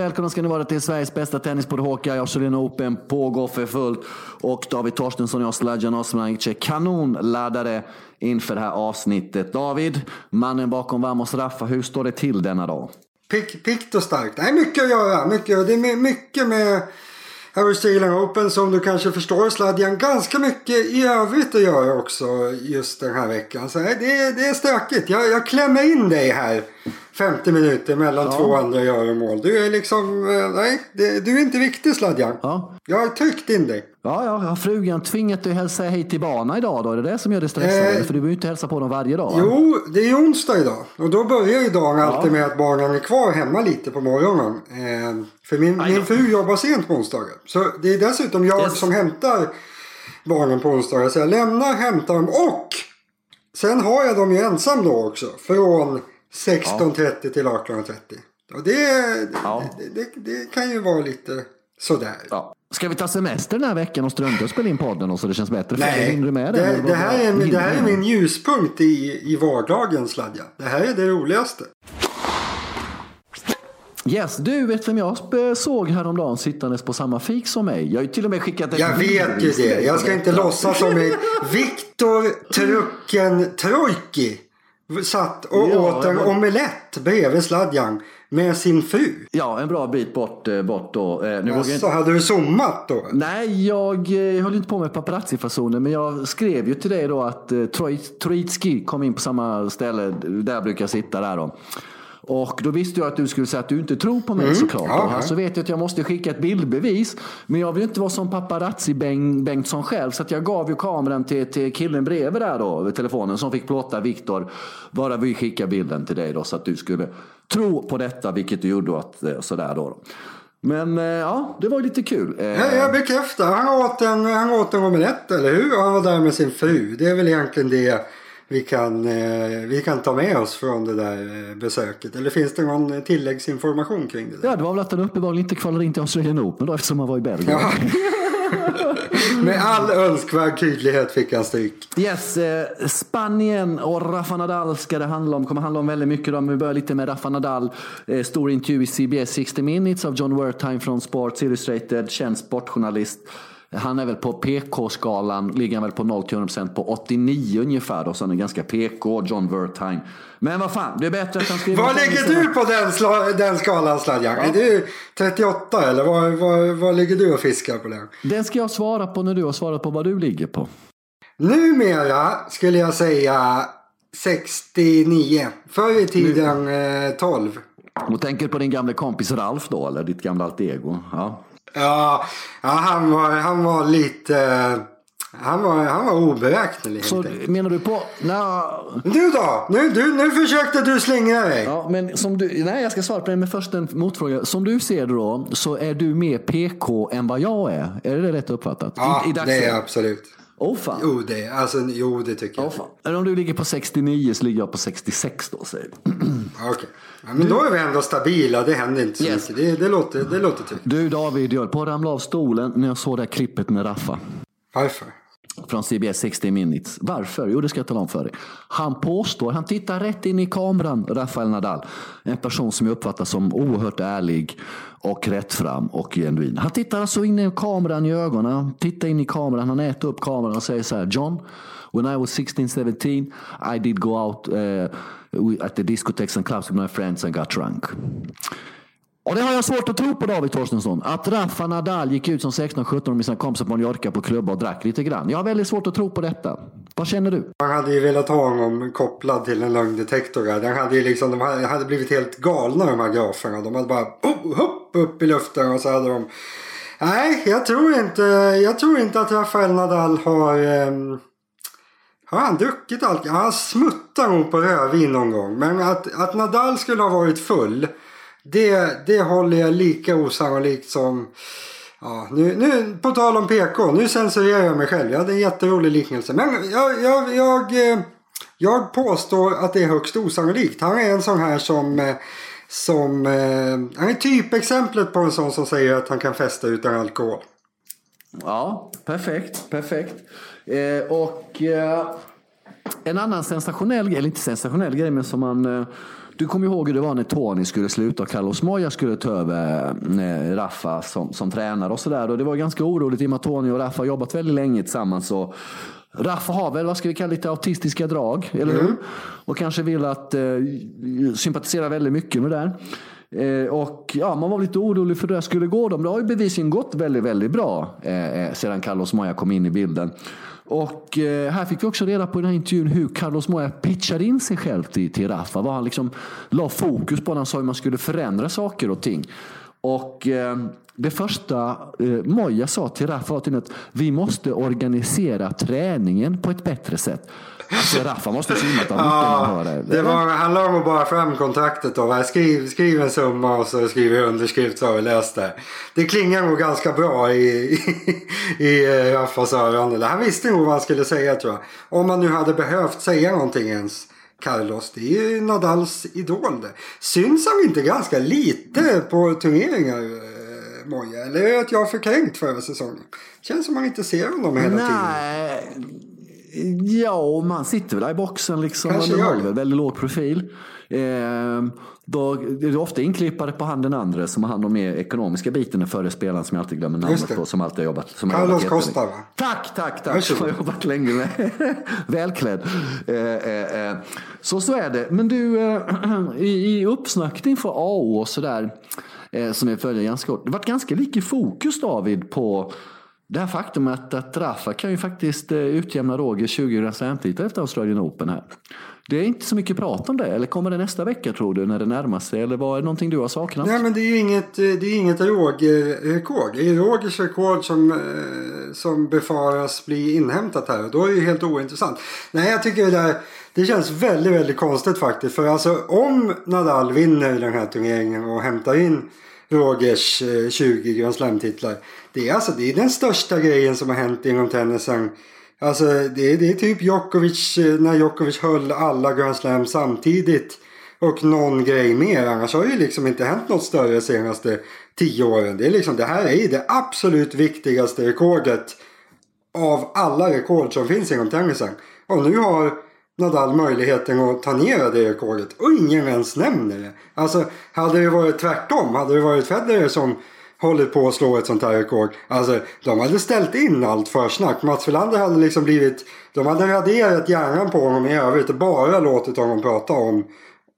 hjärtligt välkomna ska ni vara till Sveriges bästa tennispodd Håkan. Australian Open pågår för fullt. Och David Torstensson och jag, Sladjan Osmanic, är kanonladdade inför det här avsnittet. David, mannen bakom Vamos Raffa, hur står det till denna dag? Pick, pickt och starkt. Nej, mycket att göra. Mycket, det är mycket med Australian Open som du kanske förstår Sladjan. Ganska mycket i övrigt att göra också just den här veckan. Så det, det är stökigt. Jag, jag klämmer in dig här 50 minuter mellan ja. två andra göromål. Du är liksom, eh, nej, du är inte viktig Sladjan. Ja. Jag har tryckt in dig. Ja, ja, har frugan tvingat dig att hälsa hej till barnen idag då? Är det det som gör dig stressad? Eh, För du behöver ju inte hälsa på dem varje dag? Jo, det är onsdag idag. Och då börjar ju dagen ja. alltid med att barnen är kvar hemma lite på morgonen. Eh, för min, min fru jobbar sent på onsdagar. Så det är dessutom jag yes. som hämtar barnen på onsdagar. Så jag lämnar, hämtar dem och sen har jag dem ju ensam då också. Från 16.30 ja. till 18.30. Och det, ja. det, det, det, kan ju vara lite sådär. Ja. Ska vi ta semester den här veckan och strunta och spela in podden och så det känns bättre? Nej, det, med det, det, här är, det här är min ljuspunkt i, i vardagen Sladja. Det här är det roligaste. Yes, du vet vem jag såg häromdagen sittandes på samma fik som mig? Jag har ju till och med skickat ett Jag vet ju det. Jag ska inte låtsas som mig. Viktor Trucken Trojki satt och ja, åt en var... omelett bredvid Sladjan med sin fru. Ja, en bra bit bort. Eh, bort då. Eh, nu alltså, inte... hade du zoomat då? Nej, jag, eh, jag höll inte på med paparazzi-fasoner. Men jag skrev ju till dig då att eh, Troitski kom in på samma ställe där jag brukar sitta där då. Och då visste jag att du skulle säga att du inte tror på mig mm. såklart. Ja. Så vet jag att jag måste skicka ett bildbevis. Men jag vill inte vara som paparazzi Bengtsson själv. Så jag gav ju kameran till, till killen bredvid där då, telefonen, som fick plåta Viktor. Bara vi skickar bilden till dig då, så att du skulle tro på detta, vilket du gjorde. Att, eh, sådär då. Men eh, ja, det var lite kul. Ja, jag bekräftar. Han åt en, han åt en omelett, eller hur? Han var där med sin fru. Det är väl egentligen det vi kan, eh, vi kan ta med oss från det där eh, besöket? Eller finns det någon tilläggsinformation kring det? Där? Ja, det var väl att han uppenbarligen inte kvalade in till Australian Open då eftersom han var i Belgien. Ja. Med all önskvärd tydlighet fick han stryk. Yes, eh, Spanien och Rafa Nadal ska det handla om. kommer handla om väldigt mycket. Om vi börjar lite med Rafa Nadal. Eh, stor intervju i CBS 60 Minutes av John Wertheim från Sports Illustrated, känd sportjournalist. Han är väl på PK-skalan, ligger han väl på 0-100% på 89 ungefär. Då, så han är ganska PK, John Wertheim. Men vad fan, det är bättre att han skriver... Vad lägger du på den, den skalan Sladjan? Ja. Är du 38 eller vad, vad, vad ligger du och fiskar på den? Den ska jag svara på när du har svarat på vad du ligger på. Numera skulle jag säga 69. Förr i tiden nu. 12. Och tänker på din gamla kompis Ralf då, eller ditt gamla alter ego? Ja. Ja, ja han, var, han var lite... Han var, han var oberäknelig. Så menar du på... Na... Du då? Nu, du, nu försökte du slingra dig. Ja, men som du, nej, jag ska svara på det. Men först en motfråga. Som du ser det då så är du mer PK än vad jag är. Är det rätt uppfattat? Ja, I, i det är absolut. Oh, fan. Jo, det, alltså, jo, det tycker jag. Oh, fan. Eller om du ligger på 69 så ligger jag på 66 då, säger du. Okej. Okay. Ja, men då är vi ändå stabila. Det händer inte så yes. mycket. Det, det, låter, det låter tryggt. Du David, jag höll på att ramla av stolen när jag såg det här klippet med Raffa. Varför? Från CBS 60 minutes. Varför? Jo, det ska jag tala om för dig. Han påstår, han tittar rätt in i kameran, Rafael Nadal. En person som jag uppfattar som oerhört ärlig och rättfram och genuin. Han tittar alltså in i kameran i ögonen, tittar in i kameran, han äter upp kameran och säger så här. John, when I was 16, 17, I did go out uh, at the discotheques and clubs with my friends and got drunk. Och det har jag svårt att tro på David Torstensson. Att Rafa Nadal gick ut som 16-17 med sina kompisar på Mallorca på klubba och drack lite grann. Jag har väldigt svårt att tro på detta. Vad känner du? Man hade ju velat ha honom kopplad till en lögndetektor. Den hade ju liksom, de hade blivit helt galna de här graferna. De hade bara oh, hopp, upp i luften och så hade de... Nej, jag tror inte, jag tror inte att Rafael Nadal har... Um... Har han druckit alkohol? Han smuttar nog på rödvin någon gång. Men att, att Nadal skulle ha varit full. Det, det håller jag lika osannolikt som... Ja, nu, nu, på tal om PK, nu censurerar jag mig själv. Jag hade en jätterolig liknelse. Men jag, jag, jag, eh, jag påstår att det är högst osannolikt. Han är en sån här som... Eh, som eh, han är typexemplet på en sån som säger att han kan festa utan alkohol. Ja, perfekt. Perfekt. Eh, och eh, en annan sensationell, eller inte sensationell grej, men som man Du kommer ihåg hur det var när Tony skulle sluta och Carlos Moya skulle ta över eh, Rafa som, som tränare och sådär. det var ganska oroligt i och med att Tony och Rafa har jobbat väldigt länge tillsammans. Och Rafa har väl, vad ska vi kalla lite autistiska drag, eller hur? Mm. Och kanske vill att eh, sympatisera väldigt mycket med det där. Eh, och ja, man var lite orolig för hur det skulle gå. De har ju bevisligen gått väldigt, väldigt bra eh, eh, sedan Carlos Moya kom in i bilden. Och eh, här fick vi också reda på i den här intervjun hur Carlos Moya pitchade in sig själv till, till Rafa. Vad han liksom la fokus på när han sa hur man skulle förändra saker och ting. Och eh, det första eh, Moya sa till Rafa var att vi måste organisera träningen på ett bättre sätt. Alltså Rafa måste simmat av ja, det. Det var, handlar om att bara fram kontraktet då. Skriv, skriv en summa och så skriver jag underskrift så har vi läst det. Det klingar nog ganska bra i, i, i eh, Raffas öron. Han visste nog vad han skulle säga tror jag. Om man nu hade behövt säga någonting ens. Carlos, det är ju Nadals idol det. Syns han inte ganska lite på turneringar? Eh, Moja? Eller är det att jag har förkränkt förra säsongen? Känns som man inte ser honom hela Nej. tiden. Ja, man sitter väl där i boxen liksom. Kanske man väl väldigt låg profil. Eh, då är det ofta inklippare på han den andra som har hand om mer ekonomiska biten än förre spelaren som jag alltid glömmer namnet på. Som alltid har jobbat. Som Carlos Costa va? Tack, tack, tack. Som har jobbat länge med. Välklädd. Eh, eh, eh, så så är det. Men du, eh, i, i uppsnackning för AO och sådär. Eh, som jag följer ganska kort. Det varit ganska mycket fokus David på det här faktumet att Rafa kan ju faktiskt eh, utjämna Roger 20 Grand Slam-titlar efter Australian Open här. Det är inte så mycket prat om det. Eller kommer det nästa vecka tror du när det närmar sig? Eller är det någonting du har saknat? Nej men det är ju inget, eh, det är inget Roger-rekord. Eh, det är Rogers rekord som, eh, som befaras bli inhämtat här. Och Då är det ju helt ointressant. Nej jag tycker det där det känns väldigt, väldigt konstigt faktiskt. För alltså om Nadal vinner den här turneringen och hämtar in Rogers 20 Grand Slam-titlar. Det är alltså det är den största grejen som har hänt inom tennisen. Alltså det är, det är typ Djokovic eh, när Djokovic höll alla Grand Slam samtidigt. Och någon grej mer. Annars har det ju liksom inte hänt något större de senaste tio åren. Det, är liksom, det här är det absolut viktigaste rekordet av alla rekord som finns inom tennisen. Och nu har Nadal möjligheten att ta ner det rekordet. Och ingen ens nämner det. Alltså hade det varit tvärtom. Hade det varit Federer som hållit på att slå ett sånt här rekord. Alltså de hade ställt in allt försnack. Mats Wilander hade liksom blivit... De hade raderat hjärnan på honom i övrigt och bara låtit honom prata om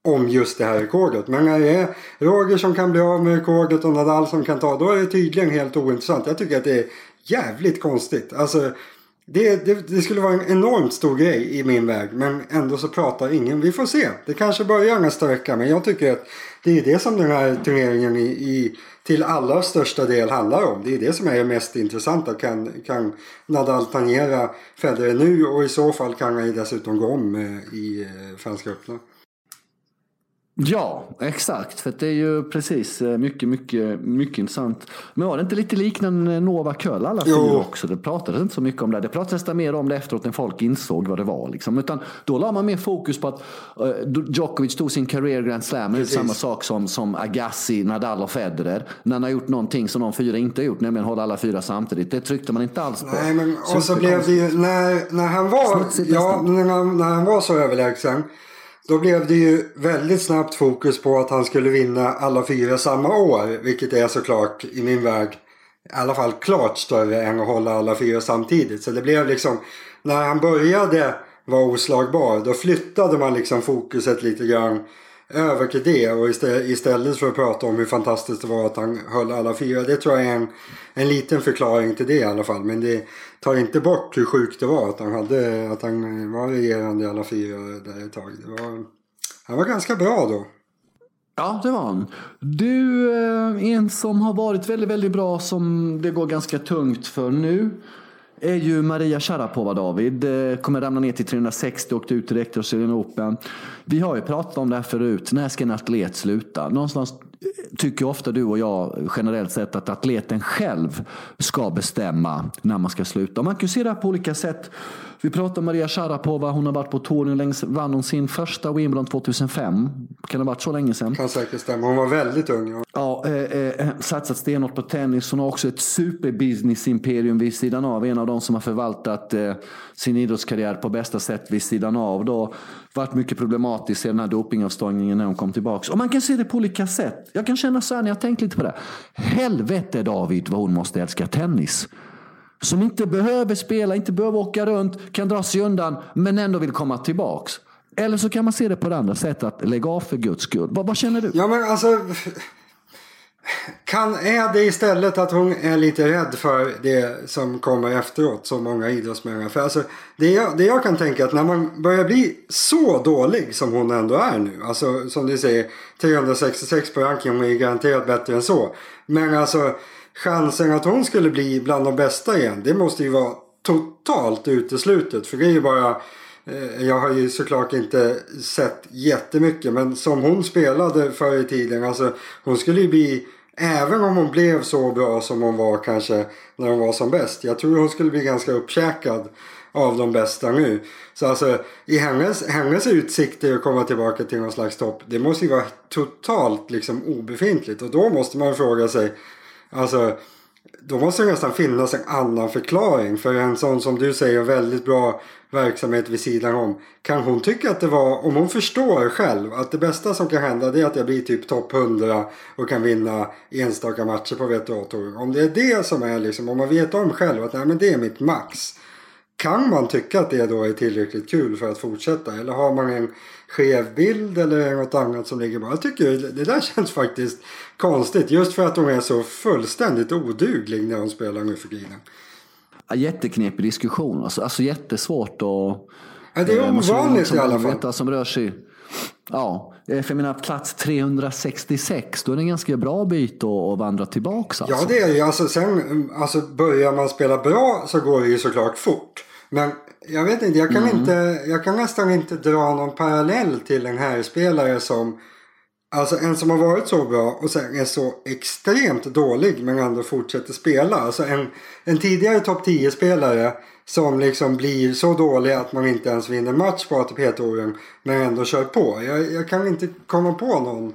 om just det här rekordet. Men när det är Roger som kan bli av med rekordet och Nadal som kan ta, då är det tydligen helt ointressant. Jag tycker att det är jävligt konstigt. Alltså, det, det, det, skulle vara en enormt stor grej i min väg men ändå så pratar ingen. Vi får se. Det kanske börjar nästa vecka men jag tycker att det är det som den här turneringen i, i till allra största del handlar om. Det är det som är det mest intressanta. Kan, kan Nadal tangera Federer nu och i så fall kan han ju dessutom gå om eh, i eh, Franska öppna. Ja, exakt. För det är ju precis eh, mycket, mycket, mycket intressant. Men var det inte lite liknande Nova Köll alla fyra också? Det pratades inte så mycket om det. Det pratades mer om det efteråt när folk insåg vad det var. Liksom. Utan då la man mer fokus på att uh, Djokovic tog sin career Grand Slam. Det är samma sak som, som Agassi, Nadal och Federer. När han har gjort någonting som de fyra inte har gjort, nämligen hålla alla fyra samtidigt. Det tryckte man inte alls på. Nej, men och så blev det ju när, när han var, ja, när, han, när han var så överlägsen. Då blev det ju väldigt snabbt fokus på att han skulle vinna alla fyra samma år. Vilket är såklart i min värld i alla fall klart större än att hålla alla fyra samtidigt. Så det blev liksom, när han började vara oslagbar då flyttade man liksom fokuset lite grann över till det och istället för att prata om hur fantastiskt det var att han höll alla fyra. Det tror jag är en, en liten förklaring till det i alla fall. Men det tar inte bort hur sjukt det var att han, hade, att han var regerande i alla fyra där ett tag. Det var, han var ganska bra då. Ja, det var han. Du, eh, en som har varit väldigt, väldigt bra som det går ganska tungt för nu är ju Maria Sharapova, David. Eh, kommer ramla ner till 360 och åkte ut direkt ur Australian Open. Vi har ju pratat om det här förut. När ska en atlet sluta? Någonstans eh, tycker ofta du och jag generellt sett att atleten själv ska bestämma när man ska sluta. Man kan ju se det här på olika sätt. Vi pratar om Maria Sharapova, hon har varit på touren länge, vann hon sin första Wimbledon 2005. Kan det ha varit så länge sedan? Kan säkert stämma, hon var väldigt ung. Ja, ja eh, eh, satsat stenhårt på tennis. Hon har också ett superbusiness-imperium vid sidan av. En av de som har förvaltat eh, sin idrottskarriär på bästa sätt vid sidan av. Då varit mycket problematiskt i den här dopingavstångningen när hon kom tillbaka. Och man kan se det på olika sätt. Jag kan känna så här när jag tänkt lite på det. Helvete David vad hon måste älska tennis. Som inte behöver spela, inte behöver åka runt, kan dra sig undan men ändå vill komma tillbaks. Eller så kan man se det på det andra sättet, att lägga av för guds skull. Vad, vad känner du? Ja men alltså kan, är det istället att hon är lite rädd för det som kommer efteråt, som många idrottsmän För alltså, det, jag, det jag kan tänka att när man börjar bli så dålig som hon ändå är nu. Alltså som du säger, 366 på ranking, hon är garanterat bättre än så. Men alltså chansen att hon skulle bli bland de bästa igen, det måste ju vara totalt uteslutet. För det är ju bara eh, jag har ju såklart inte sett jättemycket men som hon spelade förr i tiden. Alltså hon skulle ju bli Även om hon blev så bra som hon var kanske när hon var som bäst. Jag tror hon skulle bli ganska uppkäkad av de bästa nu. Så alltså i hennes, hennes utsikter att komma tillbaka till någon slags topp. Det måste ju vara totalt liksom obefintligt. Och då måste man fråga sig. Alltså då måste det nästan finnas en annan förklaring. För en sån som du säger väldigt bra verksamhet vid sidan om. Kan hon tycka att det var, om hon förstår själv att det bästa som kan hända det är att jag blir typ topp 100 och kan vinna enstaka matcher på WTA-touren. Om det är det som är liksom, om man vet om själv att nej men det är mitt max. Kan man tycka att det då är tillräckligt kul för att fortsätta? Eller har man en skev bild eller något annat som ligger bara? Jag tycker det där känns faktiskt konstigt. Just för att hon är så fullständigt oduglig när hon spelar nu för tiden. Ja, jätteknepig diskussion. Alltså, alltså jättesvårt att... Ja, det är eh, ovanligt i alla fall. Veta, som rör sig. Ja, eh, för mina plats 366, då är det en ganska bra bit att vandra tillbaka. Alltså. Ja, det är ju. Alltså, sen, alltså, börjar man spela bra så går det ju såklart fort. Men jag vet inte, jag kan, mm. inte, jag kan nästan inte dra någon parallell till en här spelare som Alltså en som har varit så bra och sen är så extremt dålig men ändå fortsätter spela. Alltså en, en tidigare topp 10-spelare som liksom blir så dålig att man inte ens vinner match på ATP-touren men ändå kör på. Jag, jag kan inte komma på någon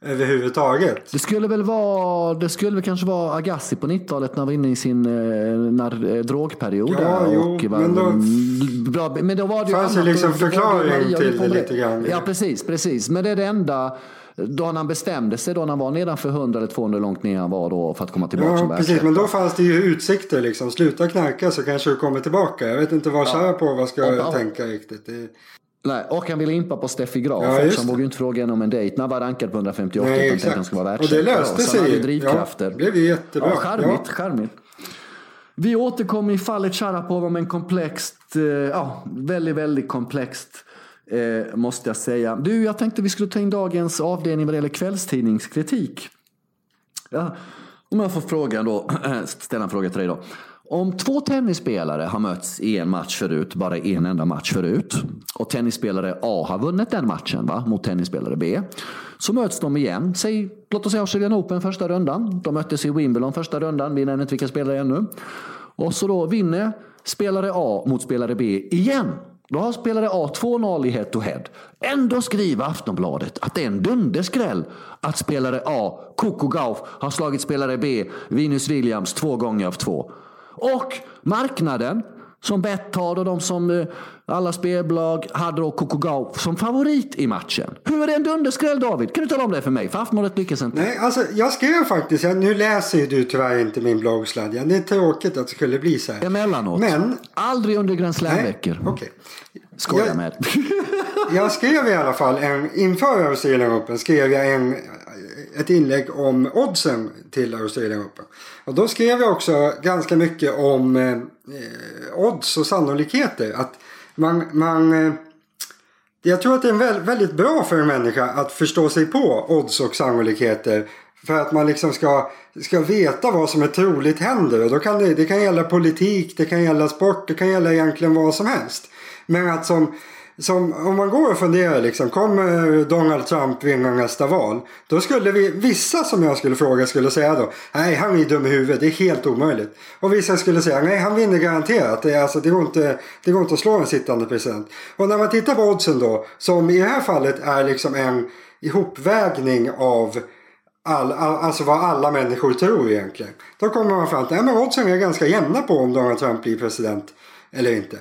överhuvudtaget. Det skulle väl vara, det skulle väl kanske vara Agassi på 90-talet när han var inne i sin eh, när, eh, drogperiod. Ja, jo, var, men, då, bra, men då var det ju fanns det liksom förklaring till det lite grann. Ja, precis, precis. Men det är det enda då han bestämde sig då när han var nedanför 100 eller 200 långt ner han var då för att komma tillbaka ja, som precis, men då fanns det ju utsikter liksom. Sluta knarka så kanske du kommer tillbaka. Jag vet inte vad ja. Sharapova ska ja, tänka riktigt. Det... Nej, och han ville impa på Steffi Graf. Ja, han vågade inte fråga henne om en dejt. När han var rankad på 158 Nej, exakt. han skulle vara Och det löste sig. Han hade drivkrafter. Ja, det blev ju jättebra. Ja, charmigt, ja. charmigt. Vi återkommer i fallet Sharapova med en komplext, eh, ja, väldigt, väldigt komplext Eh, måste jag säga. Du, jag tänkte vi skulle ta in dagens avdelning vad det gäller kvällstidningskritik. Ja, om jag får fråga då, ställa en fråga till dig då. Om två tennisspelare har mötts i en match förut, bara en enda match förut, och tennisspelare A har vunnit den matchen va, mot tennisspelare B, så möts de igen. Säg, låt oss säga Australian Open första rundan. De möttes i Wimbledon första rundan, vi nämner inte vilka spelare ännu. Och så då vinner spelare A mot spelare B igen. Då har spelare A 2-0 i head to head. Ändå skriver Aftonbladet att det är en dunderskräll att spelare A, Coco Gauff, har slagit spelare B, Venus Williams, två gånger av två. Och marknaden som Betthard och de som eh, alla spelbolag hade då Kokogau som favorit i matchen. Hur är det en dunderskräll David? Kan du tala om det för mig? För Aftonbladet lyckas inte. Nej, alltså jag skrev faktiskt, nu läser ju du tyvärr inte min bloggsladja. Det är tråkigt att det skulle bli så här. Emellanåt. Men... Aldrig under Grand Slam-veckor. Okay. Skojar jag, med. jag skrev i alla fall en, inför Australian Open skrev jag en, ett inlägg om oddsen till Australian Open. Och då skrev jag också ganska mycket om eh, odds och sannolikheter. Att man, man, eh, jag tror att det är väldigt bra för en människa att förstå sig på odds och sannolikheter. För att man liksom ska, ska veta vad som är troligt händer. Och då kan det, det kan gälla politik, det kan gälla sport, det kan gälla egentligen vad som helst. Men att som som, om man går och funderar liksom, kommer Donald Trump vinna nästa val? Då skulle vi, vissa som jag skulle fråga skulle säga då, nej han är dum i huvudet, det är helt omöjligt. Och vissa skulle säga, nej han vinner garanterat, det, är, alltså, det, går inte, det går inte att slå en sittande president. Och när man tittar på oddsen då, som i det här fallet är liksom en ihopvägning av all, all, alltså vad alla människor tror egentligen. Då kommer man fram till att oddsen är ganska jämna på om Donald Trump blir president eller inte.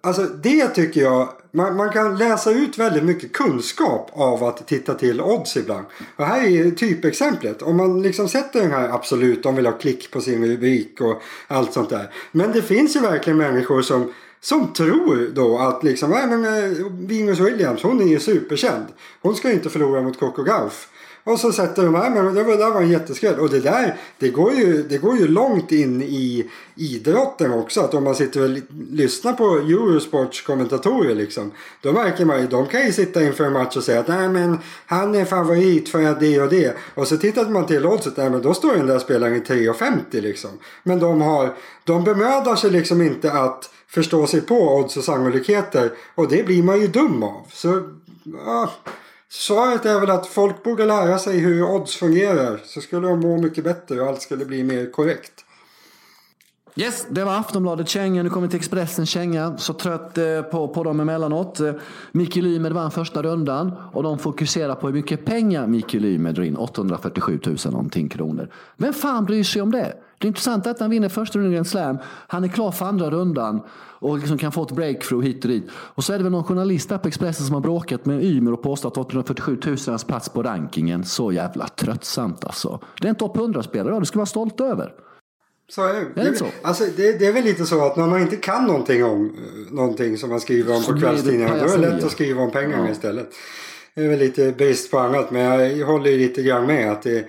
Alltså det tycker jag, man, man, kan läsa ut väldigt mycket kunskap av att titta till odds ibland. Och här är typexemplet. Om man liksom sätter den här absolut, de vill ha klick på sin rubrik och allt sånt där. Men det finns ju verkligen människor som som tror då att liksom, nej men eh, Venus Williams hon är ju superkänd. Hon ska ju inte förlora mot Coco Gauff. Och så sätter de här, men det, var, var en jätteskräll. Och det där, det går, ju, det går ju långt in i idrotten också. Att om man sitter och lyssnar på Eurosports kommentatorer liksom. Då märker man ju, de kan ju sitta inför en match och säga att nej men han är favorit för att det och det. Och så tittar man till oddset, nej men då står den där spelaren i 3,50 liksom. Men de har, de bemödar sig liksom inte att förstå sig på odds och sannolikheter. Och det blir man ju dum av. Så ja, Svaret är väl att folk borde lära sig hur odds fungerar. Så skulle de må mycket bättre och allt skulle bli mer korrekt. Yes, det var Aftonbladet känga. Nu kommer vi till Expressen känga. Så trött eh, på, på dem emellanåt. Eh, Micke Lymed vann första rundan och de fokuserar på hur mycket pengar Micke Lymed drar in. 847 000 någonting kronor. Vem fan bryr sig om det? Det är intressant att han vinner första rundan en slam. Han är klar för andra rundan och liksom kan få ett breakthrough hit och dit. Och så är det väl någon journalist där på Expressen som har bråkat med Ymer och påstått att 847 000 är hans plats på rankingen. Så jävla tröttsamt alltså. Det är en topp 100-spelare du ska vara stolt över. Så är det. Är det, så? Alltså, det, det, är väl lite så att när man inte kan någonting om eh, någonting som man skriver om på kvällstidningarna då är det lätt att skriva om pengarna ja. istället. Det är väl lite brist på annat men jag håller ju lite grann med att det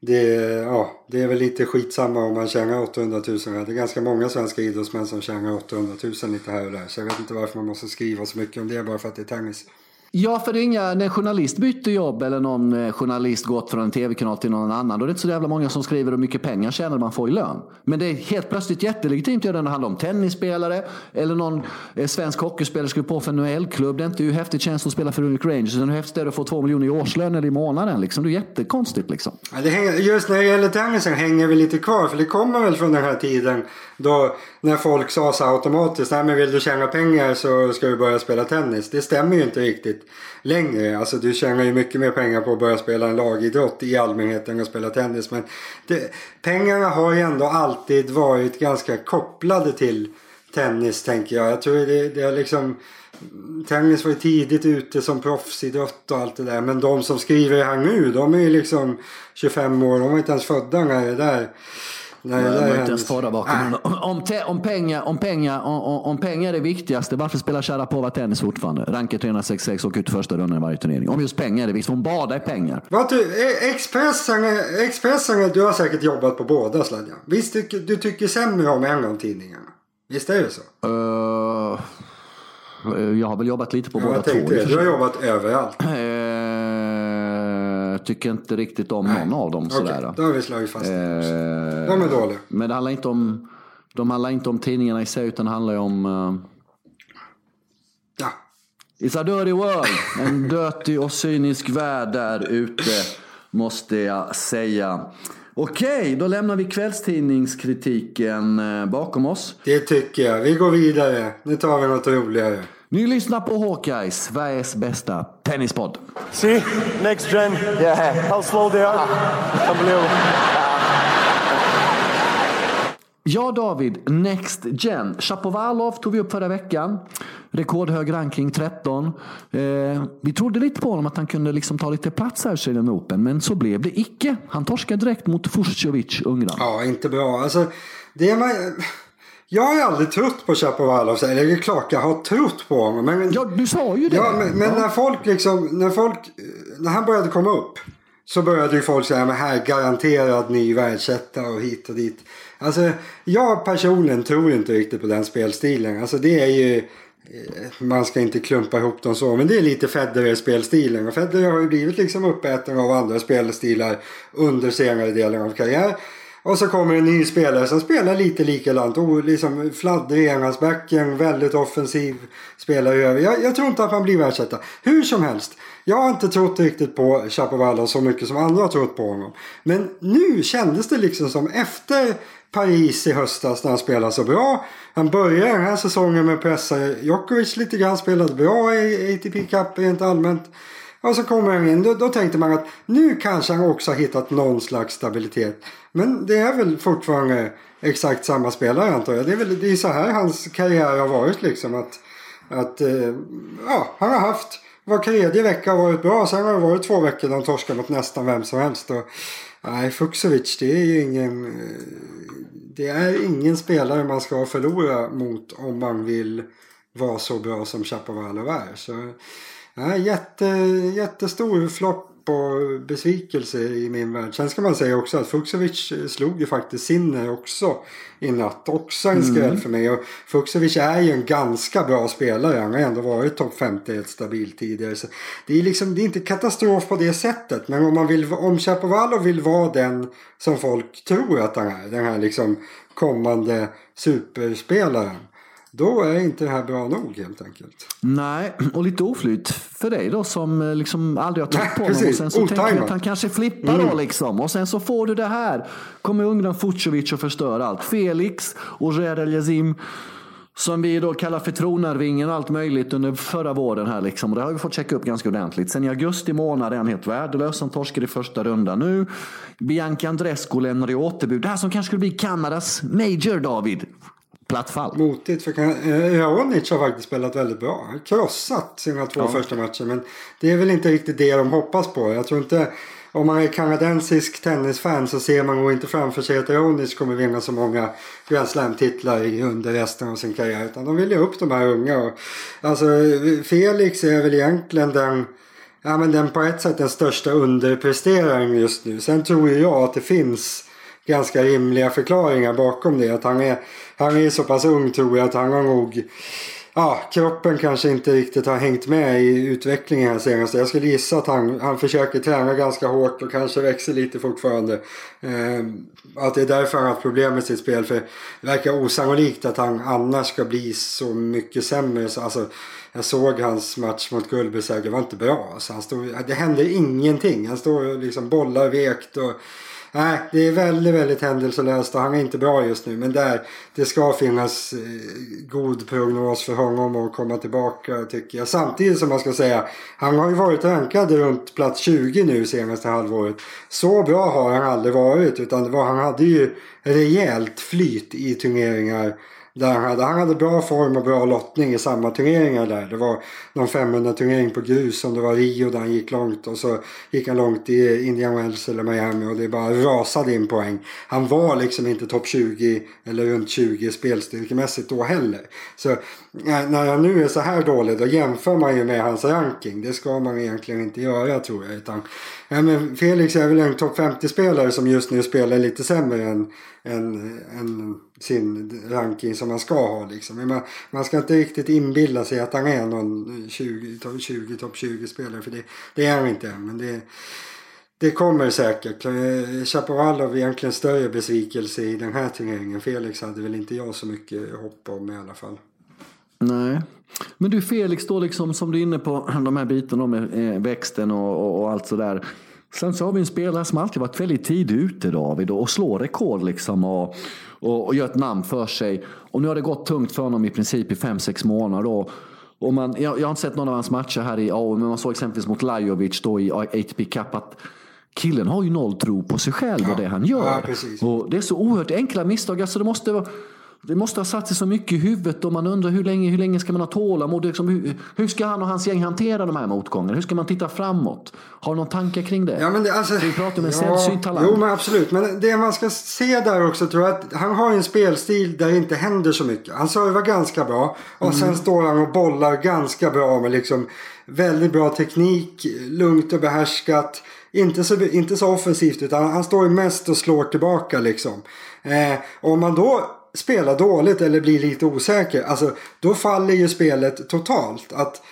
det, ja, det är väl lite skitsamma om man tjänar 800 000. Det är ganska många svenska idrottsmän som tjänar 800 000 lite här och där. Så jag vet inte varför man måste skriva så mycket om det bara för att det är tennis. Ja, för det är inga, när en journalist byter jobb eller någon eh, journalist gått från en tv-kanal till någon annan, då är det inte så jävla många som skriver hur mycket pengar tjänar man får i lön. Men det är helt plötsligt jättelegitimt när det handlar om tennisspelare eller någon eh, svensk hockeyspelare skriver på för en NHL-klubb. Det är inte hur häftigt känns det att spela för Runic Rangers, utan hur häftigt är det att få två miljoner i årslön eller i månaden. Liksom. Det är jättekonstigt liksom. Ja, det hänger, just när det gäller tennisen hänger vi lite kvar, för det kommer väl från den här tiden då när folk sa så automatiskt, nej men vill du tjäna pengar så ska du börja spela tennis. Det stämmer ju inte riktigt längre. Alltså du tjänar ju mycket mer pengar på att börja spela en lagidrott i allmänhet än att spela tennis. Men det, pengarna har ju ändå alltid varit ganska kopplade till tennis tänker jag. Jag tror det, det är liksom Tennis var ju tidigt ute som proffsidrott och allt det där. Men de som skriver det här nu, de är ju liksom 25 år. De var inte ens födda när det där Nej, var inte ens torra bakom. Om, om, pengar, om, pengar, om, om pengar är det viktigaste, varför spelar Sharapova tennis fortfarande? Ranket 366 och ut första rundan i varje turnering. Om just pengar är det viktigt, hon badar i pengar. Vad du, e- Expressen, Expressen, du har säkert jobbat på båda Sladjan. Visst tycker du tycker sämre om en av tidningarna? Visst är det så? Uh, jag har väl jobbat lite på ja, båda två. Du har jobbat överallt. Jag tycker inte riktigt om någon av dem. Sådär. Okay, då har vi slagit fast. Eh, de är dåliga. Men det handlar inte om, de handlar inte om tidningarna i sig utan det handlar om... Uh, ja. It's a dirty world. En dirty och cynisk värld där ute. Måste jag säga. Okej, då lämnar vi kvällstidningskritiken eh, bakom oss. Det tycker jag. Vi går vidare. Nu tar vi något roligare. Ni lyssnar på Hawkeye, Sveriges bästa tennispodd. See, next gen. Yeah. How slow they are. Unbelievable. Ja, David. Next Gen. Shapovalov tog vi upp förra veckan. Rekordhög ranking, 13. Eh, vi trodde lite på honom att han kunde liksom ta lite plats här i Open, men så blev det icke. Han torskade direkt mot Fuscovic, Ungern. Ja, inte bra. Alltså, det man... Jag har aldrig trott på Chapovalov. Eller det är klart jag har trott på honom. Men, ja, du sa ju det. Ja, men, men ja. när folk liksom, när folk, när han började komma upp. Så började ju folk säga, men här garanterad ny världsetta och hit och dit. Alltså, jag personligen tror inte riktigt på den spelstilen. Alltså det är ju, eh, man ska inte klumpa ihop dem så, men det är lite Federer-spelstilen. Och Federer har ju blivit liksom uppäten av andra spelstilar under senare delen av karriären. Och så kommer en ny spelare som spelar lite likadant. Oh, liksom fladdrig i enhandsbacken, väldigt offensiv spelare över. Jag, jag tror inte att man blir världsetta. Hur som helst. Jag har inte trott riktigt på Chapovalov så mycket som andra har trott på honom. Men nu kändes det liksom som efter Paris i höstas när han spelade så bra. Han började den här säsongen med att pressa Djokovic lite grann. Spelade bra i ATP Cup rent allmänt. Och så kommer han in. Då, då tänkte man att nu kanske han också har hittat någon slags stabilitet. Men det är väl fortfarande exakt samma spelare antar jag. Det är väl det är så här hans karriär har varit liksom. Att, att eh, ja, han har haft var tredje vecka har varit bra. Sen har det varit två veckor där han torskar mot nästan vem som helst. Och, nej, Fuxovic det är ju ingen... Eh, det är ingen spelare man ska förlora mot om man vill vara så bra som Chapovalov är. Så, nej, jätte, jättestor flopp och besvikelse i min värld. Sen ska man säga också att Fuxovic slog ju faktiskt Sinner också i natt. Också en skräll mm. för mig. Och Fuxovic är ju en ganska bra spelare. Han har ändå varit topp 50 helt stabilt tidigare. Så det är liksom, det är inte katastrof på det sättet. Men om man vill, om Chapovalov vill vara den som folk tror att han är. Den här liksom kommande superspelaren. Då är inte det här bra nog helt enkelt. Nej, och lite oflyt för dig då som eh, liksom aldrig har trott på honom. Och sen så tänker du att han kanske flippar mm. då liksom. Och sen så får du det här. Kommer ungdomen Fucovic och förstör allt. Felix och Gerel Yazim. Som vi då kallar för tronarvingen och allt möjligt under förra våren här liksom. Och det har vi fått checka upp ganska ordentligt. Sen i augusti månad är han helt värdelös. Han torskade i första rundan nu. Bianca Andrescu lämnar i återbud. Det här som kanske skulle bli Kanadas major, David. Platt fall. Motigt för eh, Raonic har faktiskt spelat väldigt bra. Krossat sina två ja. första matcher. Men det är väl inte riktigt det de hoppas på. Jag tror inte om man är kanadensisk tennisfan så ser man nog inte framför sig att Raonic kommer vinna så många Grand Slam-titlar under resten av sin karriär. Utan de vill ju upp de här unga. Och, alltså Felix är väl egentligen den Ja men den på ett sätt den största underpresteraren just nu. Sen tror jag att det finns ganska rimliga förklaringar bakom det. Att han är, han är så pass ung tror jag att han har nog ja, kroppen kanske inte riktigt har hängt med i utvecklingen här senast. Jag skulle gissa att han, han försöker träna ganska hårt och kanske växer lite fortfarande. Eh, att det är därför han har haft problem med sitt spel. För det verkar osannolikt att han annars ska bli så mycket sämre. Så, alltså, jag såg hans match mot Gullberg, det var inte bra. Alltså, han stod, det hände ingenting. Han står liksom bollar vekt och Nej, det är väldigt, väldigt händelselöst och han är inte bra just nu. Men där, det ska finnas eh, god prognos för honom att komma tillbaka tycker jag. Samtidigt som man ska säga, han har ju varit rankad runt plats 20 nu senaste halvåret. Så bra har han aldrig varit utan det var, han hade ju rejält flyt i turneringar där han hade, han hade bra form och bra lottning i samma turneringar där. Det var någon 500 turnering på grus som det var Rio där han gick långt och så gick han långt i Indian Wells eller Miami och det bara rasade in poäng. Han var liksom inte topp 20 eller runt 20 spelstyrkemässigt då heller. Så när han nu är så här dålig då jämför man ju med hans ranking. Det ska man egentligen inte göra tror jag. Utan, ja, men Felix är väl en topp 50-spelare som just nu spelar lite sämre än, än, än sin ranking som man ska ha. Liksom. Men man, man ska inte riktigt inbilla sig att han är någon 20, 20 topp 20-spelare. För det, det är han inte än. Men det, det kommer säkert. Eh, Chapovalov är egentligen större besvikelse i den här turneringen. Felix hade väl inte jag så mycket hopp om i alla fall. Nej. Men du Felix då liksom som du är inne på de här bitarna med eh, växten och, och, och allt sådär. Sen så har vi en spelare som alltid varit väldigt tidigt ute David och slår rekord liksom och, och, och gör ett namn för sig. Och nu har det gått tungt för honom i princip i fem sex månader. Då. Och man, jag, jag har inte sett någon av hans matcher här i AO, men man såg exempelvis mot Lajovic då i ATP Cup att killen har ju noll tro på sig själv och det han gör. Ja, och det är så oerhört enkla misstag. Alltså det måste vara det måste ha satt sig så mycket i huvudet och man undrar hur länge, hur länge ska man ha tålamod? Liksom, hur, hur ska han och hans gäng hantera de här motgångarna? Hur ska man titta framåt? Har du någon tanke kring det? Ja, men det alltså, Vi pratar om en ja, sällsynt talang. Jo men absolut. Men det man ska se där också tror jag att han har en spelstil där det inte händer så mycket. Han servar ganska bra och mm. sen står han och bollar ganska bra med liksom väldigt bra teknik, lugnt och behärskat. Inte så, inte så offensivt utan han står mest och slår tillbaka liksom. Eh, om man då spelar dåligt eller blir lite osäker, alltså då faller ju spelet totalt. Att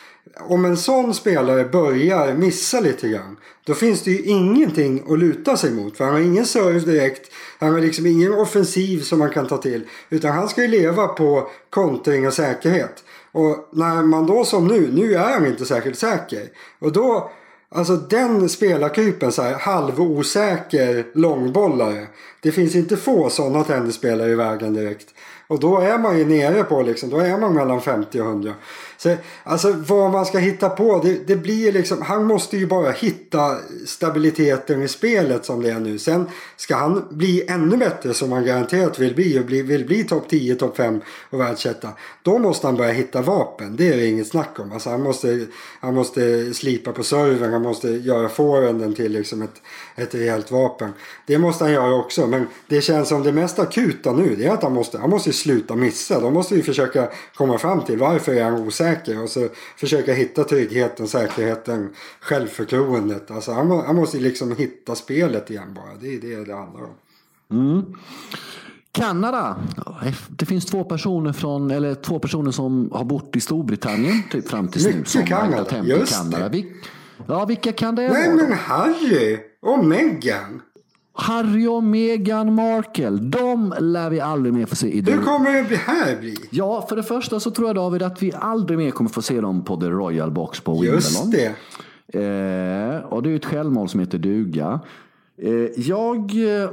om en sån spelare börjar missa lite grann, då finns det ju ingenting att luta sig mot. För han har ingen serve direkt, han har liksom ingen offensiv som man kan ta till. Utan han ska ju leva på kontring och säkerhet. Och när man då som nu, nu är han inte särskilt säker. Och då Alltså den spelartypen, så här, halvosäker långbollare. Det finns inte få sådana tennisspelare i världen direkt. Och då är man ju nere på liksom, då är man mellan 50 och 100. Så, alltså vad man ska hitta på, det, det blir liksom, han måste ju bara hitta stabiliteten i spelet som det är nu. Sen ska han bli ännu bättre som han garanterat vill bli och bli, vill bli topp 10, topp 5 och världsetta. Då måste han börja hitta vapen, det är det inget snack om. Alltså han måste, han måste slipa på servern, han måste göra forehanden till liksom ett, ett rejält vapen. Det måste han göra också, men det känns som det mest akuta nu, det är att han måste, han måste sluta missa. De måste ju försöka komma fram till varför är han osäker och så försöka hitta tryggheten, säkerheten, självförtroendet. Alltså han, han måste liksom hitta spelet igen bara. Det är det det handlar om. Mm. Kanada. Det finns två personer, från, eller två personer som har bott i Storbritannien typ fram Mycket nu. Som Kanada, just Kanada. det. Ja, vilka kan det Nej vara? men Harry och Meghan. Harry och Meghan Markle. De lär vi aldrig mer få se i Hur kommer det här bli? Ja, för det första så tror jag David att vi aldrig mer kommer få se dem på The Royal Box på Wimbledon. Just det. Eh, och det är ju ett självmål som heter duga. Eh, jag eh,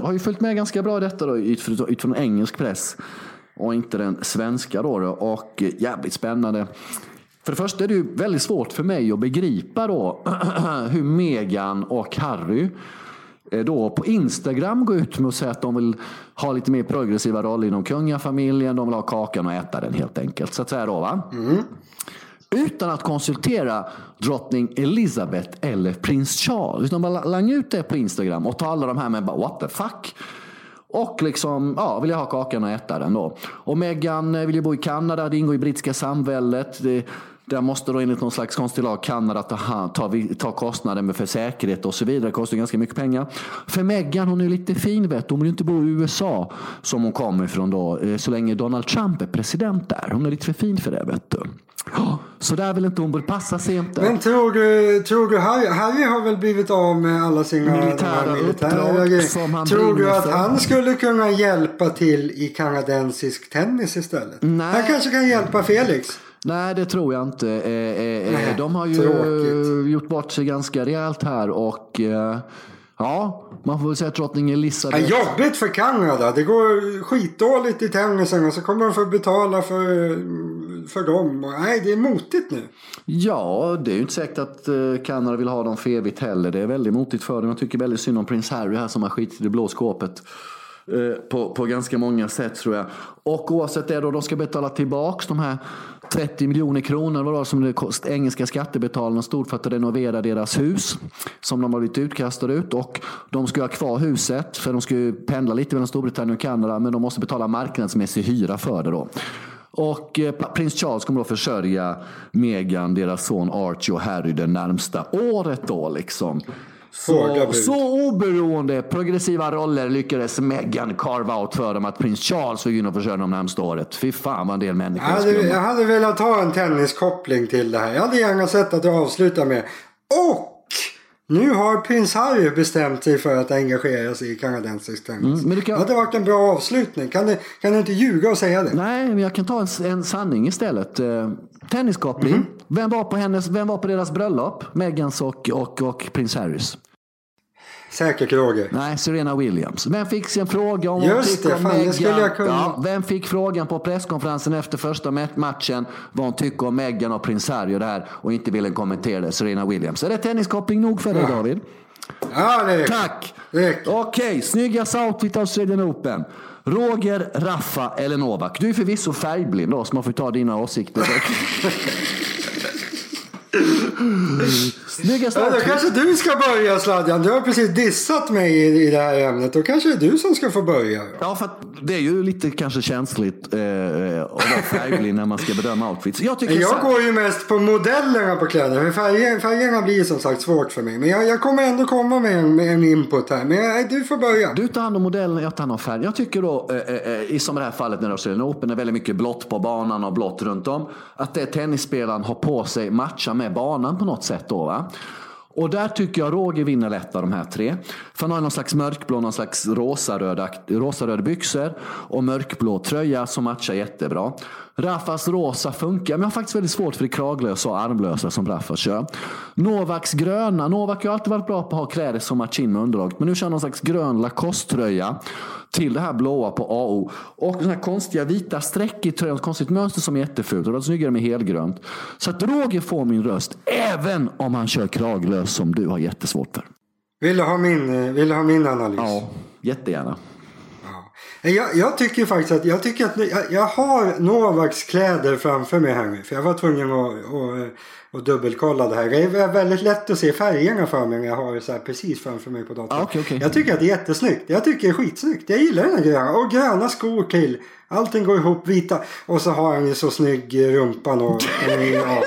har ju följt med ganska bra i detta då, utifrån, utifrån engelsk press. Och inte den svenska då. då och eh, jävligt spännande. För det första är det ju väldigt svårt för mig att begripa då hur Meghan och Harry då på Instagram går ut med att säga att de vill ha lite mer progressiva roller inom kungafamiljen. De vill ha kakan och äta den helt enkelt. Så att säga då va. Utan att konsultera drottning Elizabeth eller prins Charles. De bara lang ut det på Instagram och tar alla de här med bara what the fuck. Och liksom, ja, vill jag ha kakan och äta den då. Och Meghan eh, vill ju bo i Kanada, det ingår i brittiska samväldet. Det, där måste då enligt någon slags konstig lag Kanada ta, ta, ta kostnaden med för säkerhet och så vidare. Det kostar ganska mycket pengar. För Meghan, hon är lite fin vet du. Hon vill inte bo i USA som hon kommer ifrån då. eh, Så länge Donald Trump är president där. Hon är lite för fin för det vet du. Så där vill inte hon borde passa sig inte. Men tror du, tror du Harry, Harry har väl blivit av med alla sina Militära här uppdrag som han Tror du att för. han skulle kunna hjälpa till i kanadensisk tennis istället? Nej. Han kanske kan hjälpa Felix. Nej, det tror jag inte. Eh, eh, eh, Nej, de har ju tråkigt. gjort bort sig ganska rejält här och ja, man får väl säga att drottning Ja, Elizabeth. jobbigt för Kanada. Det går skitdåligt i tennisen och så kommer de få betala för, för dem. Nej, det är motigt nu. Ja, det är ju inte säkert att Kanada vill ha dem för evigt heller. Det är väldigt motigt för dem. Jag tycker väldigt synd om prins Harry här som har skitit i det blå skåpet. Eh, på, på ganska många sätt tror jag. Och oavsett det då, de ska betala tillbaka de här 30 miljoner kronor vad det var som det engelska skattebetalarna stod för att renovera deras hus. Som de har blivit utkastade ut. Och de ska ha kvar huset för de ska ju pendla lite mellan Storbritannien och Kanada. Men de måste betala marknadsmässig hyra för det då. Och eh, prins Charles kommer då försörja Meghan, deras son Archie och Harry det närmsta året då liksom. Så, så oberoende progressiva roller lyckades Meghan carva out för dem att prins Charles fick in och försörja dem närmsta året. Fy fan vad en del människor Jag hade, jag hade velat ha en tenniskoppling till det här. Jag hade gärna sett att du avslutar med och nu har prins Harry bestämt sig för att engagera sig i kanadensisk tennis. Mm, men du kan- Det hade varit en bra avslutning. Kan du, kan du inte ljuga och säga det? Nej, men jag kan ta en, en sanning istället. Eh, tenniskoppling. Mhm. Vem, var på hennes, vem var på deras bröllop? Megans och, och, och prins Harrys? Säkert Roger. Nej, Serena Williams. Vem fick en fråga om Just hon tycker det, om fan, Meghan? skulle jag kunna. Ja, vem fick frågan på presskonferensen efter första ma- matchen vad hon tycker om Meghan och prins Harry och det här och inte ville kommentera det? Serena Williams. Är det tenniskoppling nog för dig Ja. David? Ja, det räcker. Tack! Okej, snyggast outfit Australian Open. Roger, Raffa eller Novak? Du är förvisso färgblind då, så man får ta dina åsikter. Snyggast Ja, då kanske du ska börja Sladjan. Du har precis dissat mig i, i det här ämnet. Då kanske det är du som ska få börja. Ja, för att det är ju lite kanske känsligt eh, att vara färgblind när man ska bedöma outfits. Jag tycker Jag går ju mest på modellerna på kläderna. För färger, färgerna blir som sagt svårt för mig. Men jag, jag kommer ändå komma med en, med en input här. Men jag, du får börja. Du tar hand om modellen, jag tar hand om färgen. Jag tycker då, eh, eh, i som i det här fallet när Australian Open är väldigt mycket blått på banan och blått runt om. Att det tennisspelaren har på sig matchar med med banan på något sätt då. Va? Och där tycker jag Roger vinner lätt av de här tre. För han har någon slags mörkblå, någon slags rosaröda, rosaröda byxor och mörkblå tröja som matchar jättebra. Raffas rosa funkar, men jag har faktiskt väldigt svårt för det kraglösa och armlösa som Rafa kör. Novaks gröna. Novak har alltid varit bra på att ha kläder som matchar in med underlaget. Men nu kör han någon slags grön Lacoste-tröja till det här blåa på AO. Och den här konstiga vita streck i tröjan, ett konstigt mönster som är jättefult. Det var snyggare med helgrönt. Så att Roger får min röst, även om han kör kraglös som du har jättesvårt för. Vill du ha min, vill du ha min analys? Ja, jättegärna. Jag, jag, tycker faktiskt att jag tycker att jag, jag, har Novaks kläder framför mig här nu. För jag var tvungen att, att, att dubbelkolla det här. Det är väldigt lätt att se färgerna för mig när jag har det så här precis framför mig på datorn. Ah, okay, okay. Jag tycker att det är jättesnyggt. Jag tycker det är skitsnyggt. Jag gillar den här gröna. Och gröna skor till. Allting går ihop vita. Och så har han ju så snygg rumpa. Och, ja.